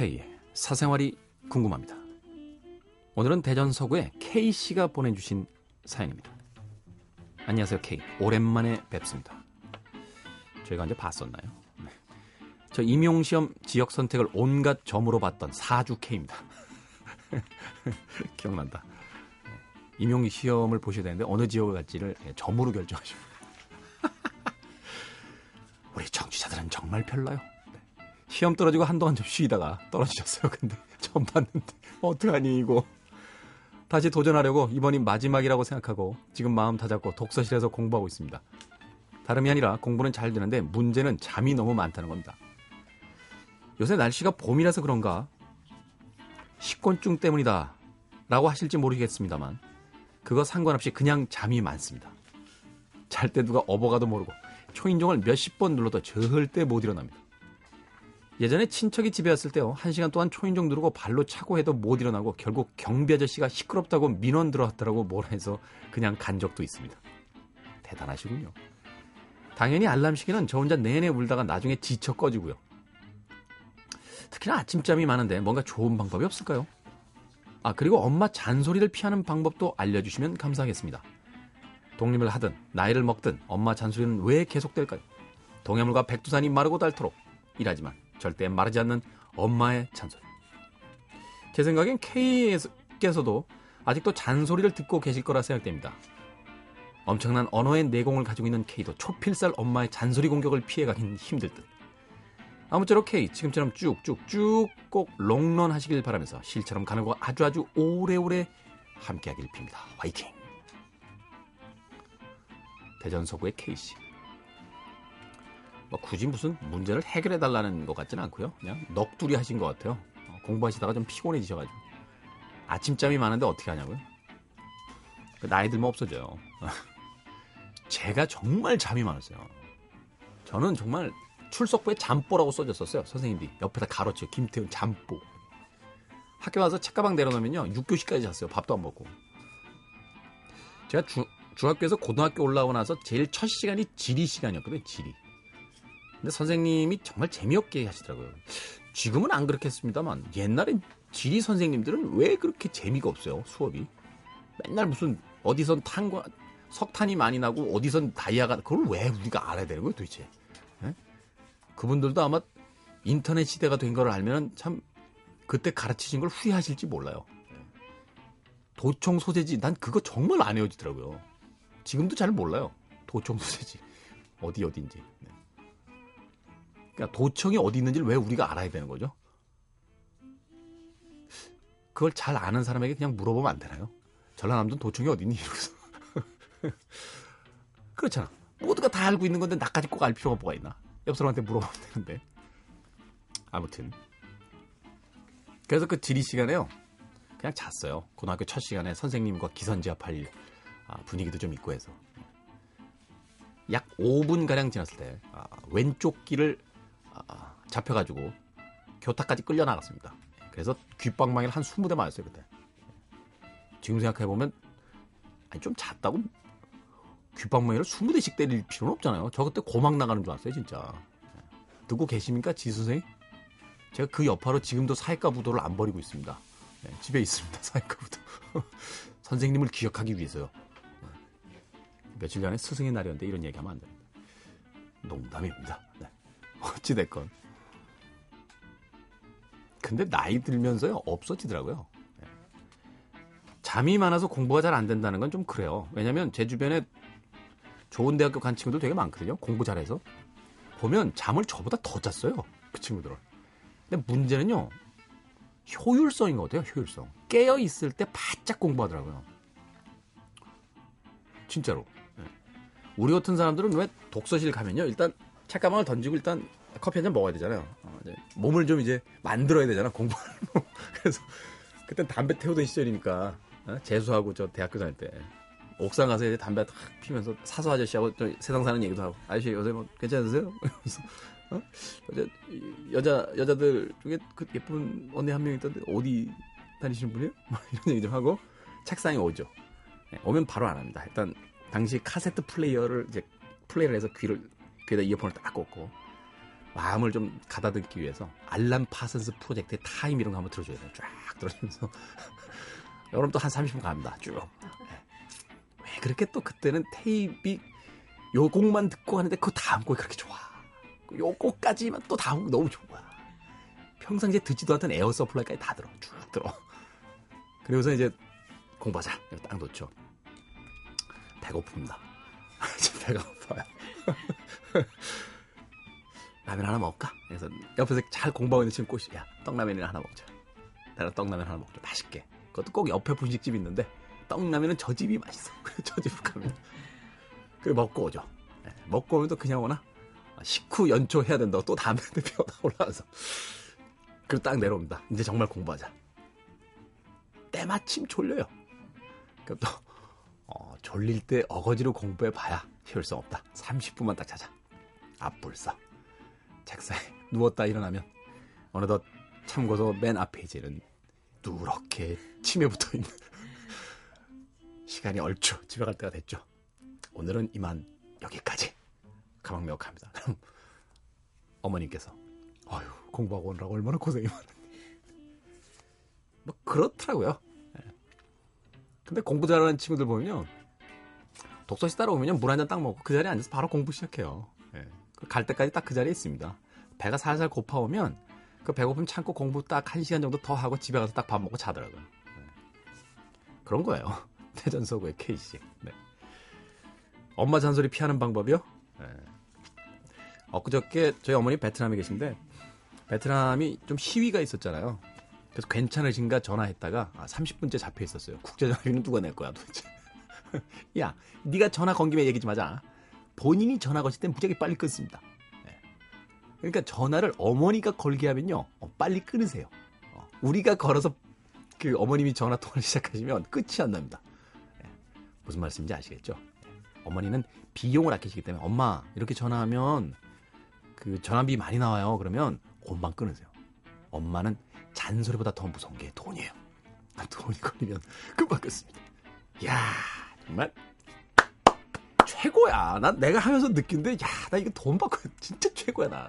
K 사생활이 궁금합니다. 오늘은 대전 서구의 K 씨가 보내주신 사연입니다. 안녕하세요 K 오랜만에 뵙습니다. 저희가 언제 봤었나요? 네. 저 임용시험 지역 선택을 온갖 점으로 봤던 사주 K입니다. 기억난다. 임용 시험을 보셔야 되는데 어느 지역을 갈지를 점으로 결정하시고 우리 정치자들은 정말 별나요. 네. 시험 떨어지고 한동안 좀 쉬다가 떨어지셨어요. 근데 처음 봤는데 어떡하니 이거. 다시 도전하려고 이번이 마지막이라고 생각하고 지금 마음 다잡고 독서실에서 공부하고 있습니다. 다름이 아니라 공부는 잘 되는데 문제는 잠이 너무 많다는 겁니다. 요새 날씨가 봄이라서 그런가 식곤증 때문이다 라고 하실지 모르겠습니다만 그거 상관없이 그냥 잠이 많습니다. 잘 때 누가 업어가도 모르고 초인종을 몇십 번 눌러도 절대 못 일어납니다. 예전에 친척이 집에 왔을 때요. 한 시간 동안 초인종 누르고 발로 차고 해도 못 일어나고 결국 경비 아저씨가 시끄럽다고 민원 들어왔더라고 뭐라 해서 그냥 간 적도 있습니다. 대단하시군요. 당연히 알람 시계는 저 혼자 내내 울다가 나중에 지쳐 꺼지고요. 특히나 아침잠이 많은데 뭔가 좋은 방법이 없을까요? 아, 그리고 엄마 잔소리를 피하는 방법도 알려주시면 감사하겠습니다. 독립을 하든 나이를 먹든 엄마 잔소리는 왜 계속될까요? 동해물과 백두산이 마르고 닳도록 일하지만 절대 마르지 않는 엄마의 잔소리. 제 생각엔 K께서도 아직도 잔소리를 듣고 계실 거라 생각됩니다. 엄청난 언어의 내공을 가지고 있는 K도 초필살 엄마의 잔소리 공격을 피해가긴 힘들 듯. 아무쪼록 K 지금처럼 쭉쭉쭉 꼭 롱런 하시길 바라면서 실처럼 가는 거 아주 아주 오래오래 함께하길 빕니다. 화이팅! 대전 서구의 K씨. 뭐 굳이 무슨 문제를 해결해 달라는 것 같지는 않고요. 그냥 넋두리 하신 것 같아요. 어, 공부하시다가 좀 피곤해지셔가지고 아침잠이 많은데 어떻게 하냐고요? 그 나이 들면 없어져요. 제가 정말 잠이 많았어요. 저는 정말 출석부에 잠보라고 써졌었어요. 선생님들이 옆에다 가로쳐 김태훈 잠보. 학교 와서 책가방 내려놓으면요 6교시까지 잤어요. 밥도 안 먹고. 제가 주, 중학교에서 고등학교 올라오고 나서 제일 첫 시간이 지리 시간이었거든요. 지리. 근데 선생님이 정말 재미없게 하시더라고요. 지금은 안 그렇겠습니다만 옛날엔 지리 선생님들은 왜 그렇게 재미가 없어요 수업이 맨날 무슨 어디선 탄과 석탄이 많이 나고 어디선 다이아가 그걸 왜 우리가 알아야 되는 거예요 도대체 에? 그분들도 아마 인터넷 시대가 된 걸 알면 참 그때 가르치신 걸 후회하실지 몰라요 도청 소재지 난 그거 정말 안 헤어지더라고요 지금도 잘 몰라요 도청 소재지 어디 네. 그러니까 도청이 어디 있는지를 왜 우리가 알아야 되는 거죠? 그걸 잘 아는 사람에게 그냥 물어보면 안 되나요? 전라남도 도청이 어디 있니? 이러면서. 그렇잖아. 모두가 다 알고 있는 건데 나까지 꼭 알 필요가 뭐가 있나? 옆 사람한테 물어보면 되는데. 아무튼. 그래서 그 지리 시간에요. 그냥 잤어요. 고등학교 첫 시간에 선생님과 기선제압할 아, 분위기도 좀 있고 해서. 약 5분가량 지났을 때 아, 왼쪽 아, 잡혀가지고 교탁까지 끌려 나갔습니다. 그래서 귓방망이를 한 20대 맞았어요 그때. 지금 생각해보면 아니 좀 잤다고 귓방망이를 20대씩 때릴 필요는 없잖아요. 저 그때 고막 나가는 줄 알았어요 진짜. 듣고 계십니까 지 선생님? 제가 그 여파로 지금도 사회과 부도를 안 버리고 있습니다. 네, 집에 있습니다 사회과 부도. 선생님을 기억하기 위해서요. 며칠 전에 스승의 날이었는데 이런 얘기하면 안 됩니다. 농담입니다. 네. 어찌됐건. 근데 나이 들면서요, 없어지더라고요. 네. 잠이 많아서 공부가 잘 안 된다는 건 좀 그래요. 왜냐면 제 주변에 좋은 대학교 간 친구들 되게 많거든요. 공부 잘해서. 보면 잠을 저보다 더 잤어요. 그 친구들은. 근데 문제는요, 효율성인 것 같아요, 효율성. 깨어 있을 때 바짝 공부하더라고요. 진짜로. 네. 우리 같은 사람들은 왜 독서실 가면요, 일단 책가방을 던지고 일단 커피 한 잔 먹어야 되잖아요. 어, 이제 몸을 좀 이제 만들어야 되잖아, 공부를. 그래서 그때 담배 태우던 시절이니까 어? 재수하고 저 대학교 다닐 때 옥상 가서 이제 담배 탁 피면서 사서 아저씨하고 저 세상 사는 얘기도 하고 아저씨 요새 뭐 괜찮으세요? 이러면서 어? 여자 여자 여자들 중에 그 예쁜 언니 한 명 있던데 어디 다니시는 분이에요? 뭐 이런 얘기 좀 하고 책상에 오죠. 네, 오면 바로 안 합니다. 일단 당시 카세트 플레이어를 이제 플레이를 해서 귀를 귀에다 이어폰을 딱 꽂고 마음을 좀 가다듬기 위해서 알란 파슨스 프로젝트의 타임 이런 거 한번 들어줘야 돼요. 쫙 들어주면서 여러분 또 한 30분 갑니다. 쭉. 네. 왜 그렇게 또 그때는 테이프 요 곡만 듣고 하는데 그 다음 곡이 그렇게 좋아. 요 곡까지만 또 다음 곡 너무 좋아. 평상시에 듣지도 않던 에어 서플라이까지 다 들어. 쭉 들어. 그리고서 이제 공부하자. 딱 놓죠. 배고픕니다. 배가 고파요. 라면 하나 먹을까? 그래서 옆에서 잘 공부하고 있는 친구 꼬시, 야, 떡라면이나 하나 먹자. 내가 떡라면 하나 먹자. 맛있게. 그것도 꼭 옆에 분식집 있는데, 떡라면은 저 집이 맛있어. 그래서 저 집을 가면. 그래, 먹고 오죠. 네, 먹고 오면 또 그냥 오나? 식후 연초 해야 된다고 또 다음에 피어다 올라와서. 그리고 딱 내려옵니다. 이제 정말 공부하자. 때마침 졸려요. 그럼 또, 어, 졸릴 때 어거지로 공부해 봐야 효율성 없다. 30분만 딱 자자. 앞불사. 책상에 누웠다 일어나면 어느덧 참고서 맨 앞에 이제는 누렇게 침에 붙어 있는 시간이 얼추 집에 갈 때가 됐죠. 오늘은 이만 여기까지 가망명확합니다. 그럼 어머님께서 아유 공부하고 오느라고 얼마나 고생이 많은데 뭐 그렇더라고요. 예. 근데 공부 잘하는 친구들 보면요 독서실 따라오면 물 한 잔 딱 먹고 그 자리에 앉아서 바로 공부 시작해요. 예. 갈 때까지 딱 그 자리에 있습니다. 배가 살살 고파오면 그 배고픔 참고 공부 딱한 시간 정도 더 하고 집에 가서 딱 밥 먹고 자더라고요. 네. 그런 거예요. 대전 서구의 케이씨. 네. 엄마 잔소리 피하는 방법이요? 네. 엊그저께 저희 어머니 베트남에 계신데 베트남이 좀 시위가 있었잖아요. 그래서 괜찮으신가 전화했다가 아, 30분째 잡혀 있었어요. 국제전화비는 누가 낼 거야 도대체? 야, 네가 전화 건 김에 얘기 좀 하자. 본인이 전화 거실 땐 무지하게 빨리 끊습니다. 네. 그러니까 전화를 어머니가 걸게 하면요, 어, 빨리 끊으세요. 어, 우리가 걸어서 그 어머님이 전화 통화를 시작하시면 끝이 안 납니다. 네. 무슨 말씀인지 아시겠죠? 네. 어머니는 비용을 아끼시기 때문에 엄마 이렇게 전화하면 그 전화비 많이 나와요. 그러면 금방 끊으세요. 엄마는 잔소리보다 더 무서운 게 돈이에요. 돈이 걸리면 금방 끊습니다. 야 정말 최고야. 난 내가 하면서 느낀데, 야, 나 이거 돈 받고 진짜 최고야, 난.